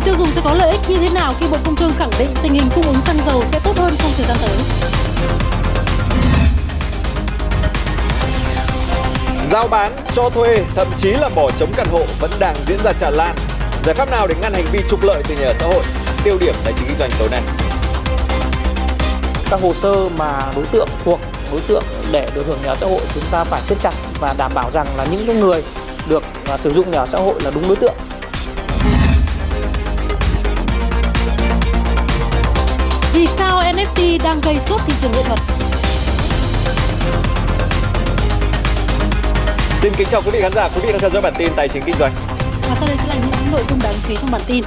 Người tiêu dùng sẽ có lợi ích như thế nào khi Bộ Công Thương khẳng định tình hình cung ứng xăng dầu sẽ tốt hơn trong thời gian tới? Giao bán, cho thuê, thậm chí là bỏ trống căn hộ vẫn đang diễn ra tràn lan. Giải pháp nào để ngăn hành vi trục lợi từ nhà ở xã hội? Tiêu điểm tài chính kinh doanh tối nay. Các hồ sơ mà đối tượng thuộc đối tượng để được hưởng nhà ở xã hội chúng ta phải siết chặt và đảm bảo rằng là những cái người được à, sử dụng nhà ở xã hội là đúng đối tượng. NFT đang gây sốt thị trường nghệ thuật? Xin kính chào quý vị khán giả, quý vị đang theo dõi bản tin tài chính kinh doanh. Và sau đây sẽ là những nội dung đáng chú ý trong bản tin.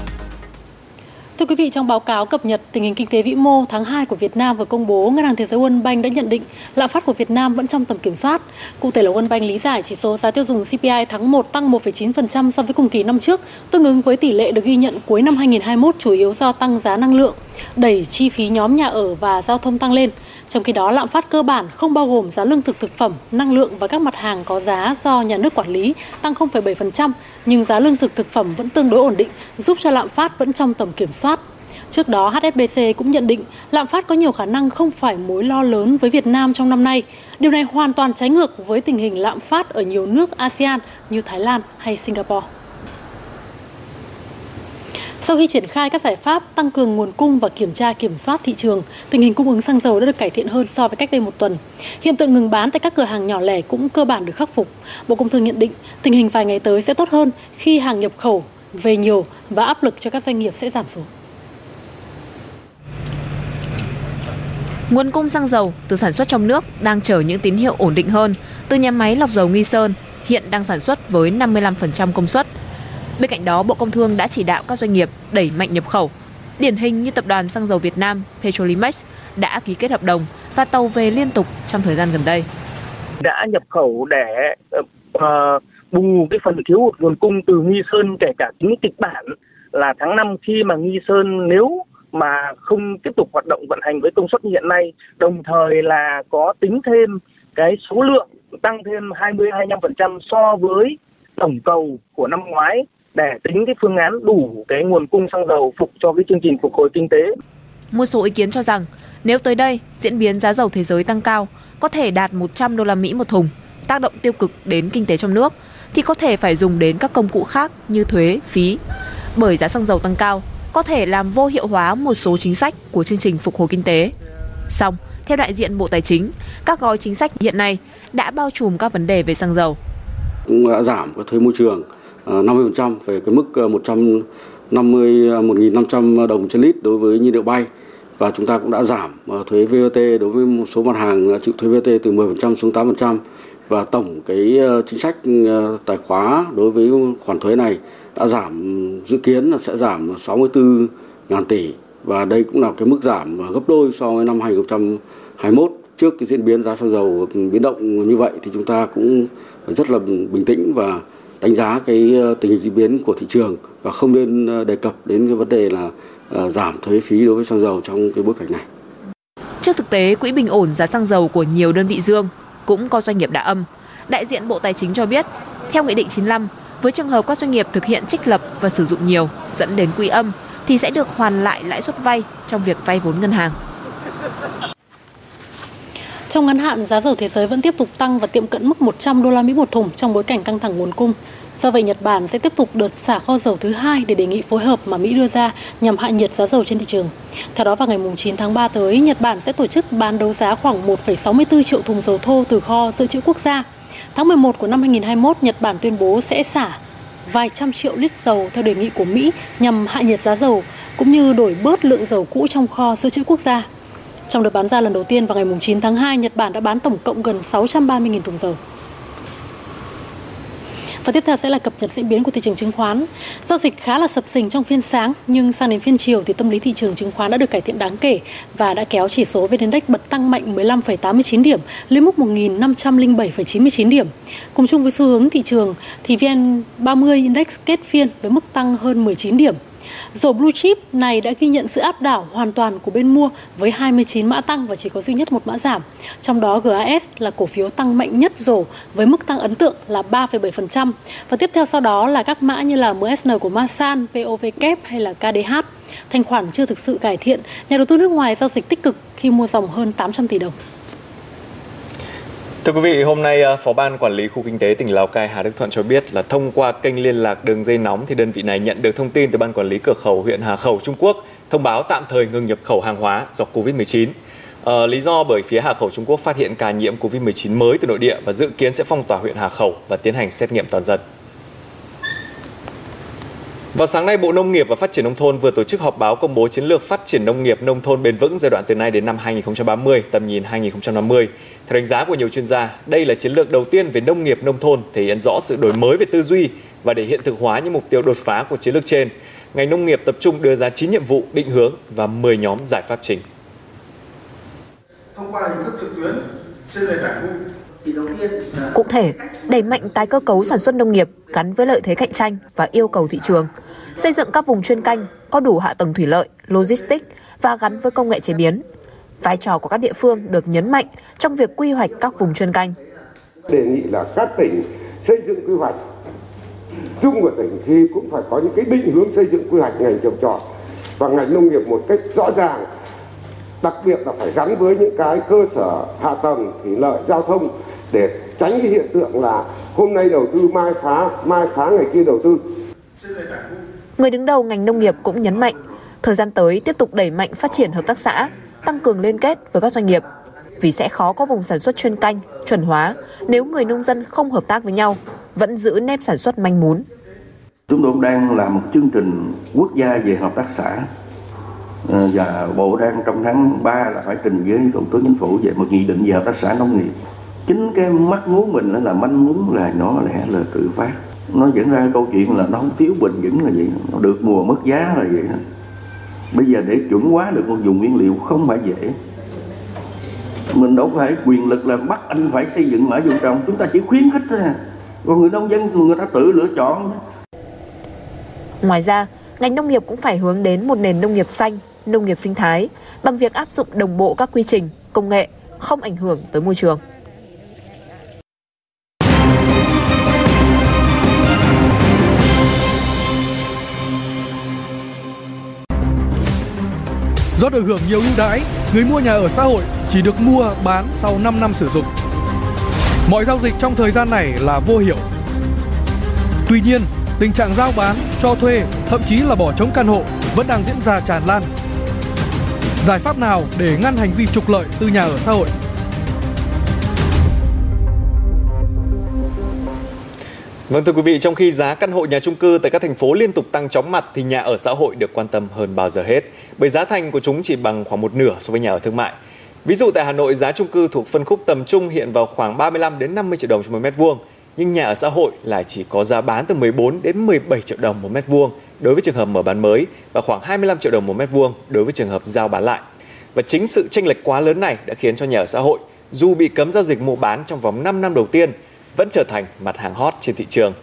Thưa quý vị, trong báo cáo cập nhật tình hình kinh tế vĩ mô tháng 2 của Việt Nam vừa công bố, Ngân hàng Thế giới World Bank đã nhận định lạm phát của Việt Nam vẫn trong tầm kiểm soát. Cụ thể là World Bank lý giải chỉ số giá tiêu dùng CPI tháng 1 tăng 1,9% so với cùng kỳ năm trước, tương ứng với tỷ lệ được ghi nhận cuối năm 2021 chủ yếu do tăng giá năng lượng, đẩy chi phí nhóm nhà ở và giao thông tăng lên. Trong khi đó, lạm phát cơ bản không bao gồm giá lương thực thực phẩm, năng lượng và các mặt hàng có giá do nhà nước quản lý tăng 0,7%, nhưng giá lương thực thực phẩm vẫn tương đối ổn định, giúp cho lạm phát vẫn trong tầm kiểm soát. Trước đó, HSBC cũng nhận định lạm phát có nhiều khả năng không phải mối lo lớn với Việt Nam trong năm nay. Điều này hoàn toàn trái ngược với tình hình lạm phát ở nhiều nước ASEAN như Thái Lan hay Singapore. Sau khi triển khai các giải pháp tăng cường nguồn cung và kiểm tra kiểm soát thị trường, tình hình cung ứng xăng dầu đã được cải thiện hơn so với cách đây một tuần. Hiện tượng ngừng bán tại các cửa hàng nhỏ lẻ cũng cơ bản được khắc phục. Bộ Công Thương nhận định tình hình vài ngày tới sẽ tốt hơn khi hàng nhập khẩu về nhiều và áp lực cho các doanh nghiệp sẽ giảm xuống. Nguồn cung xăng dầu từ sản xuất trong nước đang chờ những tín hiệu ổn định hơn từ nhà máy lọc dầu Nghi Sơn, hiện đang sản xuất với 55% công suất. Bên cạnh đó, Bộ Công Thương đã chỉ đạo các doanh nghiệp đẩy mạnh nhập khẩu. Điển hình như Tập đoàn Xăng dầu Việt Nam Petrolimex đã ký kết hợp đồng và tàu về liên tục trong thời gian gần đây. Đã nhập khẩu để uh, bù cái phần thiếu hụt nguồn cung từ Nghi Sơn kể cả tính kịch bản là tháng 5 khi mà Nghi Sơn nếu mà không tiếp tục hoạt động vận hành với công suất như hiện nay, đồng thời là có tính thêm cái số lượng tăng thêm 20 25% so với tổng cầu của năm ngoái để tính cái phương án đủ cái nguồn cung xăng dầu phục cho cái chương trình phục hồi kinh tế. Một số ý kiến cho rằng nếu tới đây diễn biến giá dầu thế giới tăng cao có thể đạt 100 đô la Mỹ một thùng, tác động tiêu cực đến kinh tế trong nước thì có thể phải dùng đến các công cụ khác như thuế, phí. Bởi giá xăng dầu tăng cao có thể làm vô hiệu hóa một số chính sách của chương trình phục hồi kinh tế. Song, theo đại diện Bộ Tài chính, các gói chính sách hiện nay đã bao trùm các vấn đề về xăng dầu. Cũng đã giảm cái thuế môi trường Ờ, 50% về cái mức ờ, 150 1.500 ờ, đồng trên lít đối với nhiên liệu bay. Và chúng ta cũng đã giảm thuế VAT đối với một số mặt hàng chịu thuế VAT từ 10% xuống 8% và tổng cái chính sách tài khóa đối với khoản thuế này đã giảm, dự kiến là sẽ giảm 64 ngàn tỷ. Và đây cũng là cái mức giảm gấp đôi so với năm 2021 trước cái diễn biến giá xăng dầu biến động như vậy thì chúng ta cũng rất là bình tĩnh và đánh giá cái ờ, tình hình diễn biến của thị trường và không nên ờ, đề cập đến cái vấn đề là ờ, giảm thuế phí đối với xăng dầu trong cái bối cảnh này. Trước thực tế, quỹ bình ổn giá xăng dầu của nhiều đơn vị dương cũng có doanh nghiệp đã âm. Đại diện Bộ Tài chính cho biết, theo Nghị định 95, với trường hợp các doanh nghiệp thực hiện trích lập và sử dụng nhiều dẫn đến quỹ âm thì sẽ được hoàn lại lãi suất vay trong việc vay vốn ngân hàng. Trong ngắn hạn, giá dầu thế giới vẫn tiếp tục tăng và tiệm cận mức 100 đô la Mỹ một thùng trong bối cảnh căng thẳng nguồn cung. Do vậy, Nhật Bản sẽ tiếp tục đợt xả kho dầu thứ hai để đề nghị phối hợp mà Mỹ đưa ra nhằm hạ nhiệt giá dầu trên thị trường. Theo đó, vào ngày 9 tháng 3 tới, Nhật Bản sẽ tổ chức bán đấu giá khoảng 1,64 triệu thùng dầu thô từ kho dự trữ quốc gia. Tháng 11 của năm 2021, Nhật Bản tuyên bố sẽ xả vài trăm triệu lít dầu theo đề nghị của Mỹ nhằm hạ nhiệt giá dầu cũng như đổi bớt lượng dầu cũ trong kho dự trữ quốc gia. Trong đợt bán ra lần đầu tiên vào ngày 9 tháng 2, Nhật Bản đã bán tổng cộng gần 630.000 thùng dầu. Và tiếp theo sẽ là cập nhật diễn biến của thị trường chứng khoán. Giao dịch khá là sập sình trong phiên sáng, nhưng sang đến phiên chiều thì tâm lý thị trường chứng khoán đã được cải thiện đáng kể và đã kéo chỉ số VN Index bật tăng mạnh 15,89 điểm lên mức 1.507,99 điểm. Cùng chung với xu hướng thị trường thì VN 30 Index kết phiên với mức tăng hơn 19 điểm. Rổ blue chip này đã ghi nhận sự áp đảo hoàn toàn của bên mua với 29 mã tăng và chỉ có duy nhất một mã giảm. Trong đó GAS là cổ phiếu tăng mạnh nhất rổ với mức tăng ấn tượng là 3,7%. Và tiếp theo sau đó là các mã như là MSN của Masan, POV Kép hay là KDH. Thanh khoản chưa thực sự cải thiện, nhà đầu tư nước ngoài giao dịch tích cực khi mua dòng hơn 800 tỷ đồng. Thưa quý vị, hôm nay à, Phó ban Quản lý Khu Kinh tế tỉnh Lào Cai Hà Đức Thuận cho biết là thông qua kênh liên lạc đường dây nóng thì đơn vị này nhận được thông tin từ Ban Quản lý Cửa khẩu huyện Hà Khẩu Trung Quốc thông báo tạm thời ngừng nhập khẩu hàng hóa do Covid-19. À, ờ, lý do bởi phía Hà Khẩu Trung Quốc phát hiện ca nhiễm Covid-19 mới từ nội địa và dự kiến sẽ phong tỏa huyện Hà Khẩu và tiến hành xét nghiệm toàn dân. Vào sáng nay, Bộ Nông nghiệp và Phát triển Nông thôn vừa tổ chức họp báo công bố chiến lược phát triển nông nghiệp nông thôn bền vững giai đoạn từ nay đến năm 2030, tầm nhìn 2050. Theo đánh giá của nhiều chuyên gia, đây là chiến lược đầu tiên về nông nghiệp nông thôn thể hiện rõ sự đổi mới về tư duy và để hiện thực hóa những mục tiêu đột phá của chiến lược trên. Ngành nông nghiệp tập trung đưa ra 9 nhiệm vụ định hướng và 10 nhóm giải pháp chính. Thông qua hình thức trực tuyến trên nền tảng Cụ thể, đẩy mạnh tái cơ cấu sản xuất nông nghiệp gắn với lợi thế cạnh tranh và yêu cầu thị trường, xây dựng các vùng chuyên canh có đủ hạ tầng thủy lợi, logistics và gắn với công nghệ chế biến. Vai trò của các địa phương được nhấn mạnh trong việc quy hoạch các vùng chuyên canh. Đề nghị là các tỉnh xây dựng quy hoạch. Chung của tỉnh thì cũng phải có những cái định hướng xây dựng quy hoạch ngành trồng trọt và ngành nông nghiệp một cách rõ ràng. Đặc biệt là phải gắn với những cái cơ sở hạ tầng thủy lợi giao thông để tránh cái hiện tượng là hôm nay đầu tư mai phá mai phá ngày kia đầu tư. Người đứng đầu ngành nông nghiệp cũng nhấn mạnh thời gian tới tiếp tục đẩy mạnh phát triển hợp tác xã tăng cường liên kết với các doanh nghiệp. Vì sẽ khó có vùng sản xuất chuyên canh, chuẩn hóa nếu người nông dân không hợp tác với nhau, vẫn giữ nếp sản xuất manh mún. Chúng tôi đang làm một chương trình quốc gia về hợp tác xã. Ờ, và bộ đang trong tháng 3 là phải trình với thủ tướng chính phủ về một nghị định về hợp tác xã nông nghiệp. Chính cái mắt muốn mình là manh muốn là nó lẽ là tự phát. Nó dẫn ra câu chuyện là nó không thiếu bình vững là vậy nó được mùa mất giá là vậy bây giờ để chuẩn hóa được một dùng nguyên liệu không phải dễ. Mình đâu phải quyền lực là bắt anh phải xây dựng ở vùng trồng chúng ta chỉ khuyến khích thôi à. Còn người nông dân, người ta tự lựa chọn. Ngoài ra, ngành nông nghiệp cũng phải hướng đến một nền nông nghiệp xanh, nông nghiệp sinh thái bằng việc áp dụng đồng bộ các quy trình, công nghệ, không ảnh hưởng tới môi trường. Do được hưởng nhiều ưu đãi, người mua nhà ở xã hội chỉ được mua bán sau 5 năm sử dụng. Mọi giao dịch trong thời gian này là vô hiệu. Tuy nhiên, tình trạng giao bán, cho thuê, thậm chí là bỏ trống căn hộ vẫn đang diễn ra tràn lan. Giải pháp nào để ngăn hành vi trục lợi từ nhà ở xã hội? Vâng thưa quý vị, trong khi giá căn hộ nhà chung cư tại các thành phố liên tục tăng chóng mặt thì nhà ở xã hội được quan tâm hơn bao giờ hết, bởi giá thành của chúng chỉ bằng khoảng một nửa so với nhà ở thương mại. Ví dụ tại Hà Nội, giá chung cư thuộc phân khúc tầm trung hiện vào khoảng 35 đến 50 triệu đồng trên một mét vuông, nhưng nhà ở xã hội lại chỉ có giá bán từ 14 đến 17 triệu đồng một mét vuông đối với trường hợp mở bán mới và khoảng 25 triệu đồng một mét vuông đối với trường hợp giao bán lại. Và chính sự chênh lệch quá lớn này đã khiến cho nhà ở xã hội dù bị cấm giao dịch mua bán trong vòng 5 năm đầu tiên vẫn trở thành mặt hàng hot trên thị trường.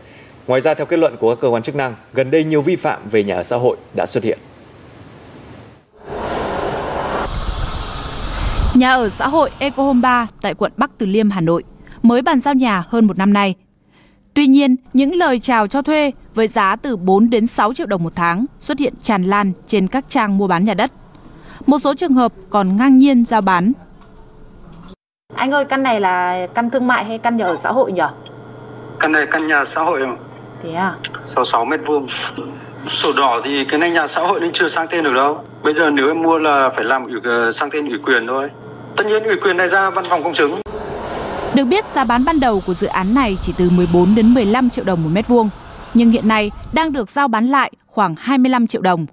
Ngoài ra theo kết luận của các cơ quan chức năng, gần đây nhiều vi phạm về nhà ở xã hội đã xuất hiện. Nhà ở xã hội Eco Home 3 tại quận Bắc Từ Liêm, Hà Nội mới bàn giao nhà hơn một năm nay. Tuy nhiên, những lời chào cho thuê với giá từ 4 đến 6 triệu đồng một tháng xuất hiện tràn lan trên các trang mua bán nhà đất. Một số trường hợp còn ngang nhiên giao bán anh ơi, căn này là căn thương mại hay căn nhà ở xã hội nhỉ? Căn này căn nhà xã hội Thế à? 66 mét vuông. Sổ đỏ thì cái này nhà xã hội nên chưa sang tên được đâu. Bây giờ nếu em mua là phải làm ủy, ờ, sang tên ủy quyền thôi. Tất nhiên ủy quyền này ra văn phòng công chứng. Được biết giá bán ban đầu của dự án này chỉ từ 14 đến 15 triệu đồng một mét vuông, nhưng hiện nay đang được giao bán lại khoảng 25 triệu đồng.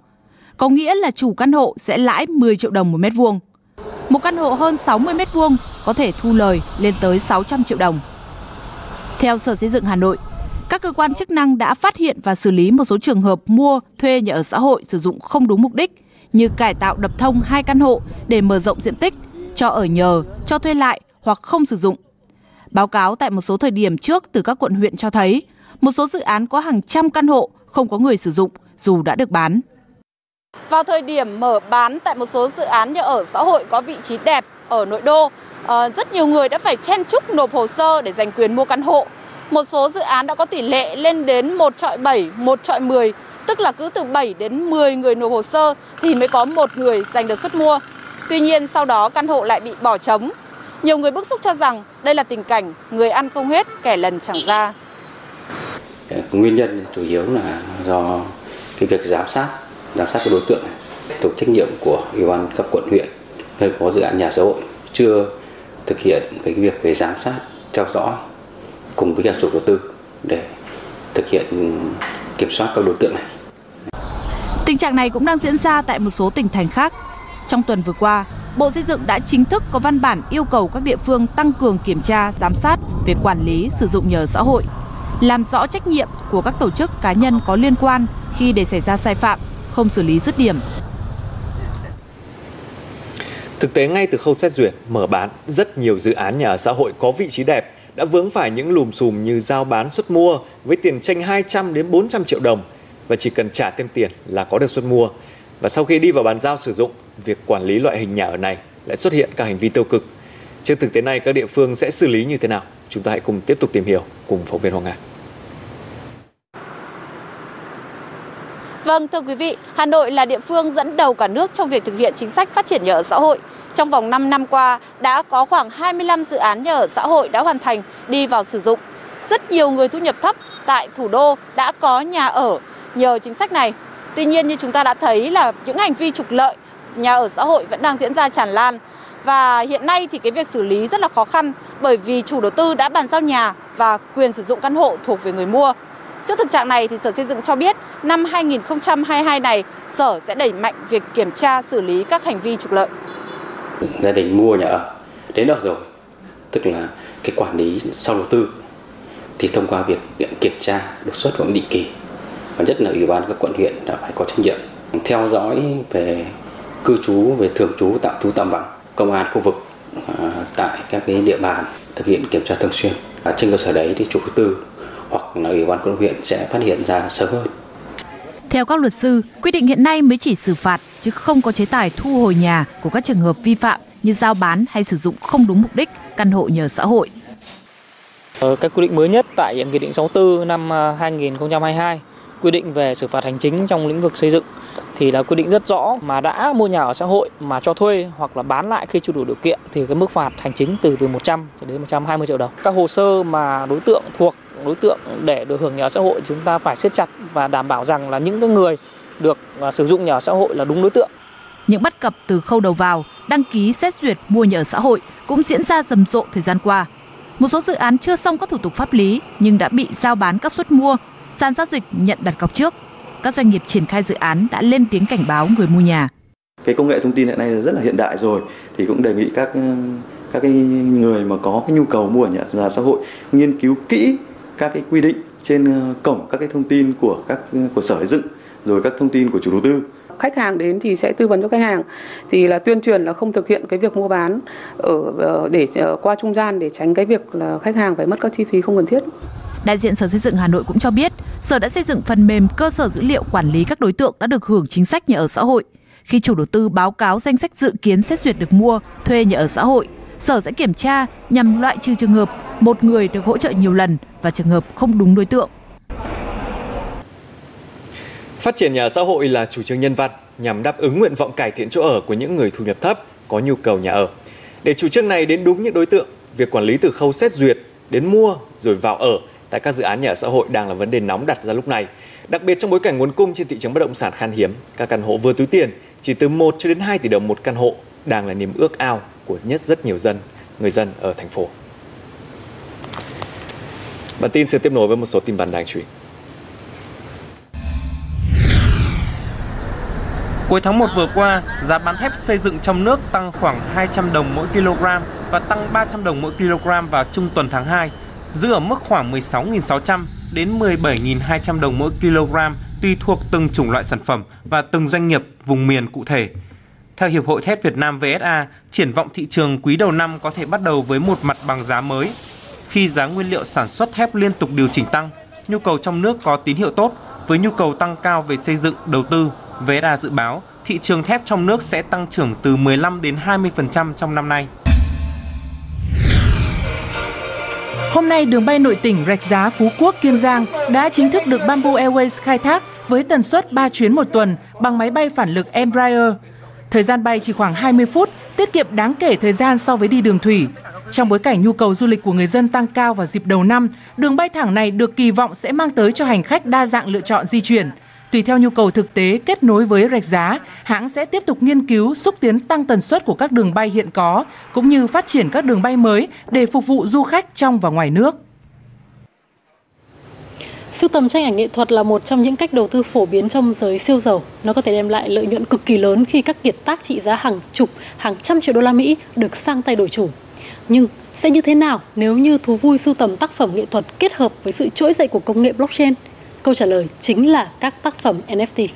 Có nghĩa là chủ căn hộ sẽ lãi 10 triệu đồng một mét vuông. Một căn hộ hơn 60 mét vuông có thể thu lời lên tới 600 triệu đồng. Theo Sở Xây dựng Hà Nội, các cơ quan chức năng đã phát hiện và xử lý một số trường hợp mua, thuê nhà ở xã hội sử dụng không đúng mục đích như cải tạo đập thông hai căn hộ để mở rộng diện tích, cho ở nhờ, cho thuê lại hoặc không sử dụng. Báo cáo tại một số thời điểm trước từ các quận huyện cho thấy, một số dự án có hàng trăm căn hộ không có người sử dụng dù đã được bán. Vào thời điểm mở bán tại một số dự án nhà ở xã hội có vị trí đẹp ở nội đô, Ờ, rất nhiều người đã phải chen chúc nộp hồ sơ để giành quyền mua căn hộ. Một số dự án đã có tỷ lệ lên đến 1 trọi 7, 1 trọi 10, tức là cứ từ 7 đến 10 người nộp hồ sơ thì mới có một người giành được suất mua. Tuy nhiên sau đó căn hộ lại bị bỏ trống. Nhiều người bức xúc cho rằng đây là tình cảnh người ăn không hết, kẻ lần chẳng ra. Ờ, nguyên nhân chủ yếu là do cái việc giám sát, giám sát các đối tượng này. Thuộc trách nhiệm của ủy ban cấp quận huyện nơi có dự án nhà xã hội chưa thực hiện cái việc về giám sát, theo dõi cùng với các chủ đầu tư để thực hiện kiểm soát các đối tượng này. Tình trạng này cũng đang diễn ra tại một số tỉnh thành khác. Trong tuần vừa qua, Bộ Xây dựng đã chính thức có văn bản yêu cầu các địa phương tăng cường kiểm tra, giám sát về quản lý sử dụng nhà xã hội, làm rõ trách nhiệm của các tổ chức cá nhân có liên quan khi để xảy ra sai phạm, không xử lý dứt điểm. Thực tế ngay từ khâu xét duyệt, mở bán, rất nhiều dự án nhà ở xã hội có vị trí đẹp đã vướng phải những lùm xùm như giao bán suất mua với tiền tranh 200 đến 400 triệu đồng và chỉ cần trả thêm tiền là có được suất mua. Và sau khi đi vào bàn giao sử dụng, việc quản lý loại hình nhà ở này lại xuất hiện các hành vi tiêu cực. Trước thực tế này, các địa phương sẽ xử lý như thế nào? Chúng ta hãy cùng tiếp tục tìm hiểu cùng phóng viên Hoàng Anh. Vâng, thưa quý vị, Hà Nội là địa phương dẫn đầu cả nước trong việc thực hiện chính sách phát triển nhà ở xã hội. Trong vòng 5 năm qua, đã có khoảng 25 dự án nhà ở xã hội đã hoàn thành đi vào sử dụng. Rất nhiều người thu nhập thấp tại thủ đô đã có nhà ở nhờ chính sách này. Tuy nhiên như chúng ta đã thấy là những hành vi trục lợi nhà ở xã hội vẫn đang diễn ra tràn lan. Và hiện nay thì cái việc xử lý rất là khó khăn bởi vì chủ đầu tư đã bàn giao nhà và quyền sử dụng căn hộ thuộc về người mua. Trước thực trạng này thì Sở Xây dựng cho biết năm 2022 này Sở sẽ đẩy mạnh việc kiểm tra xử lý các hành vi trục lợi. Gia đình mua nhà ở đến đó rồi, tức là cái quản lý sau đầu tư thì thông qua việc kiểm tra đột xuất và định kỳ và nhất là ủy ban các quận huyện đã phải có trách nhiệm. Theo dõi về cư trú về thường trú tạm trú tạm vắng công an khu vực à, tại các cái địa bàn thực hiện kiểm tra thường xuyên. Và trên cơ sở đấy thì chủ đầu tư hoặc là ủy ban quận huyện sẽ phát hiện ra sớm hơn theo các luật sư, quy định hiện nay mới chỉ xử phạt chứ không có chế tài thu hồi nhà của các trường hợp vi phạm như giao bán hay sử dụng không đúng mục đích căn hộ nhờ xã hội. Ờ, các quy định mới nhất tại Nghị định 64 năm à, 2022 quy định về xử phạt hành chính trong lĩnh vực xây dựng thì là quy định rất rõ mà đã mua nhà ở xã hội mà cho thuê hoặc là bán lại khi chưa đủ điều kiện thì cái mức phạt hành chính từ từ 100 cho đến 120 triệu đồng. Các hồ sơ mà đối tượng thuộc đối tượng để được hưởng nhà ở xã hội chúng ta phải siết chặt và đảm bảo rằng là những cái người được à, sử dụng nhà ở xã hội là đúng đối tượng. Những bất cập từ khâu đầu vào, đăng ký xét duyệt mua nhà ở xã hội cũng diễn ra rầm rộ thời gian qua. Một số dự án chưa xong các thủ tục pháp lý nhưng đã bị giao bán các suất mua, sàn giao dịch nhận đặt cọc trước. Các doanh nghiệp triển khai dự án đã lên tiếng cảnh báo người mua nhà. Cái công nghệ thông tin hiện nay là rất là hiện đại rồi thì cũng đề nghị các các cái người mà có cái nhu cầu mua ở nhà xã hội nghiên cứu kỹ các cái quy định trên ờ, cổng các cái thông tin của các của sở xây dựng rồi các thông tin của chủ đầu tư khách hàng đến thì sẽ tư vấn cho khách hàng thì là tuyên truyền là không thực hiện cái việc mua bán ở ờ, để ờ, qua trung gian để tránh cái việc là khách hàng phải mất các chi phí không cần thiết. Đại diện Sở Xây dựng Hà Nội cũng cho biết, Sở đã xây dựng phần mềm cơ sở dữ liệu quản lý các đối tượng đã được hưởng chính sách nhà ở xã hội. Khi chủ đầu tư báo cáo danh sách dự kiến xét duyệt được mua, thuê nhà ở xã hội, Sở sẽ kiểm tra nhằm loại trừ trường hợp một người được hỗ trợ nhiều lần và trường hợp không đúng đối tượng. Phát triển nhà xã hội là chủ trương nhân văn nhằm đáp ứng nguyện vọng cải thiện chỗ ở của những người thu nhập thấp có nhu cầu nhà ở. Để chủ trương này đến đúng những đối tượng, việc quản lý từ khâu xét duyệt đến mua rồi vào ở tại các dự án nhà ở xã hội đang là vấn đề nóng đặt ra lúc này. Đặc biệt trong bối cảnh nguồn cung trên thị trường bất động sản khan hiếm, các căn hộ vừa túi tiền chỉ từ 1 cho đến 2 tỷ đồng một căn hộ đang là niềm ước ao của nhất rất nhiều dân, người dân ở thành phố. Bản tin sẽ tiếp nối với một số tin vắn đáng chú ý. Cuối tháng 1 vừa qua, giá bán thép xây dựng trong nước tăng khoảng 200 đồng mỗi kg và tăng 300 đồng mỗi kg vào trung tuần tháng 2, giữ ở mức khoảng 16.600 đến 17.200 đồng mỗi kg tùy thuộc từng chủng loại sản phẩm và từng doanh nghiệp vùng miền cụ thể. Theo Hiệp hội Thép Việt Nam VSA, triển vọng thị trường quý đầu năm có thể bắt đầu với một mặt bằng giá mới. Khi giá nguyên liệu sản xuất thép liên tục điều chỉnh tăng, nhu cầu trong nước có tín hiệu tốt với nhu cầu tăng cao về xây dựng, đầu tư VSA dự báo thị trường thép trong nước sẽ tăng trưởng từ 15 đến 20% trong năm nay. Hôm nay, đường bay nội tỉnh Rạch Giá Phú Quốc Kiên Giang đã chính thức được Bamboo Airways khai thác với tần suất 3 chuyến một tuần bằng máy bay phản lực Embraer. Thời gian bay chỉ khoảng 20 phút, tiết kiệm đáng kể thời gian so với đi đường thủy. Trong bối cảnh nhu cầu du lịch của người dân tăng cao vào dịp đầu năm, đường bay thẳng này được kỳ vọng sẽ mang tới cho hành khách đa dạng lựa chọn di chuyển. Tùy theo nhu cầu thực tế kết nối với rạch giá, hãng sẽ tiếp tục nghiên cứu xúc tiến tăng tần suất của các đường bay hiện có, cũng như phát triển các đường bay mới để phục vụ du khách trong và ngoài nước. Sưu tầm tranh ảnh nghệ thuật là một trong những cách đầu tư phổ biến trong giới siêu giàu. Nó có thể đem lại lợi nhuận cực kỳ lớn khi các kiệt tác trị giá hàng chục, hàng trăm triệu đô la Mỹ được sang tay đổi chủ. Nhưng sẽ như thế nào nếu như thú vui sưu tầm tác phẩm nghệ thuật kết hợp với sự trỗi dậy của công nghệ blockchain? Câu trả lời chính là các tác phẩm NFT.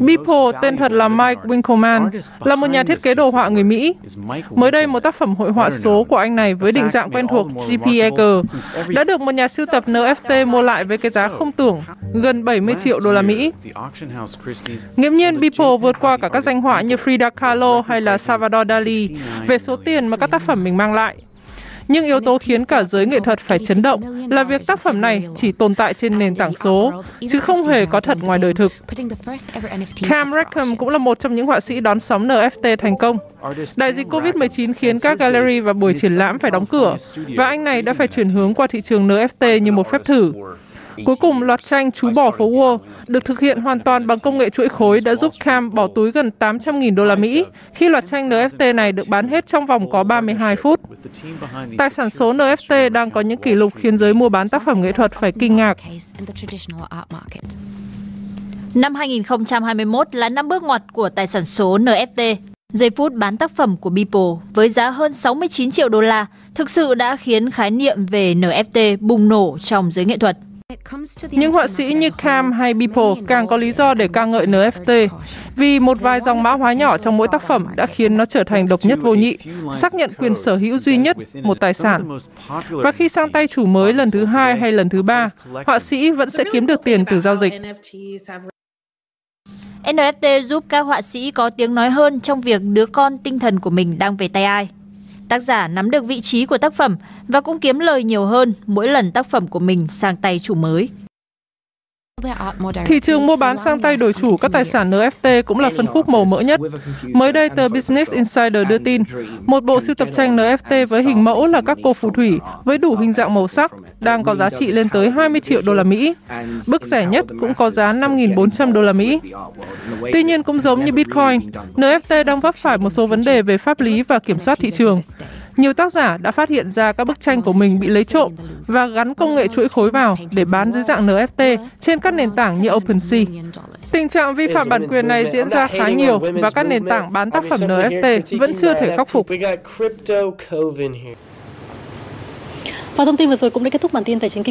Beeple, tên thật là Mike Winkelmann, là một nhà thiết kế đồ họa người Mỹ. Mới đây, một tác phẩm hội họa số của anh này với định dạng quen thuộc JPEG đã được một nhà sưu tập NFT mua lại với cái giá không tưởng, gần 70 triệu đô la Mỹ. Nghiễm nhiên, Beeple vượt qua cả các danh họa như Frida Kahlo hay là Salvador Dali về số tiền mà các tác phẩm mình mang lại. Nhưng yếu tố khiến cả giới nghệ thuật phải chấn động là việc tác phẩm này chỉ tồn tại trên nền tảng số, chứ không hề có thật ngoài đời thực. Cam Rackham cũng là một trong những họa sĩ đón sóng NFT thành công. Đại dịch COVID-19 khiến các gallery và buổi triển lãm phải đóng cửa, và anh này đã phải chuyển hướng qua thị trường NFT như một phép thử. Cuối cùng, loạt tranh Chú bò phố Wall được thực hiện hoàn toàn bằng công nghệ chuỗi khối đã giúp Cam bỏ túi gần 800.000 đô la Mỹ khi loạt tranh NFT này được bán hết trong vòng có 32 phút. Tài sản số NFT đang có những kỷ lục khiến giới mua bán tác phẩm nghệ thuật phải kinh ngạc. Năm 2021 là năm bước ngoặt của tài sản số NFT. Giây phút bán tác phẩm của Beeple với giá hơn 69 triệu đô la thực sự đã khiến khái niệm về NFT bùng nổ trong giới nghệ thuật. Những họa sĩ như Cam hay Beeple càng có lý do để ca ngợi NFT vì một vài dòng mã hóa nhỏ trong mỗi tác phẩm đã khiến nó trở thành độc nhất vô nhị, xác nhận quyền sở hữu duy nhất một tài sản. Và khi sang tay chủ mới lần thứ hai hay lần thứ ba, họa sĩ vẫn sẽ kiếm được tiền từ giao dịch. NFT giúp các họa sĩ có tiếng nói hơn trong việc đứa con tinh thần của mình đang về tay ai. Tác giả nắm được vị trí của tác phẩm và cũng kiếm lời nhiều hơn mỗi lần tác phẩm của mình sang tay chủ mới. Thị trường mua bán sang tay đổi chủ các tài sản NFT cũng là phân khúc màu mỡ nhất. Mới đây, tờ Business Insider đưa tin, một bộ sưu tập tranh NFT với hình mẫu là các cô phù thủy với đủ hình dạng màu sắc đang có giá trị lên tới 20 triệu đô la Mỹ. Bức rẻ nhất cũng có giá 5.400 đô la Mỹ. Tuy nhiên, cũng giống như Bitcoin, NFT đang vấp phải một số vấn đề về pháp lý và kiểm soát thị trường. Nhiều tác giả đã phát hiện ra các bức tranh của mình bị lấy trộm và gắn công nghệ chuỗi khối vào để bán dưới dạng NFT trên các nền tảng như OpenSea. Tình trạng vi phạm bản quyền này diễn ra khá nhiều và các nền tảng bán tác phẩm NFT vẫn chưa thể khắc phục. Và thông tin vừa rồi cũng đã kết thúc bản tin tài chính kinh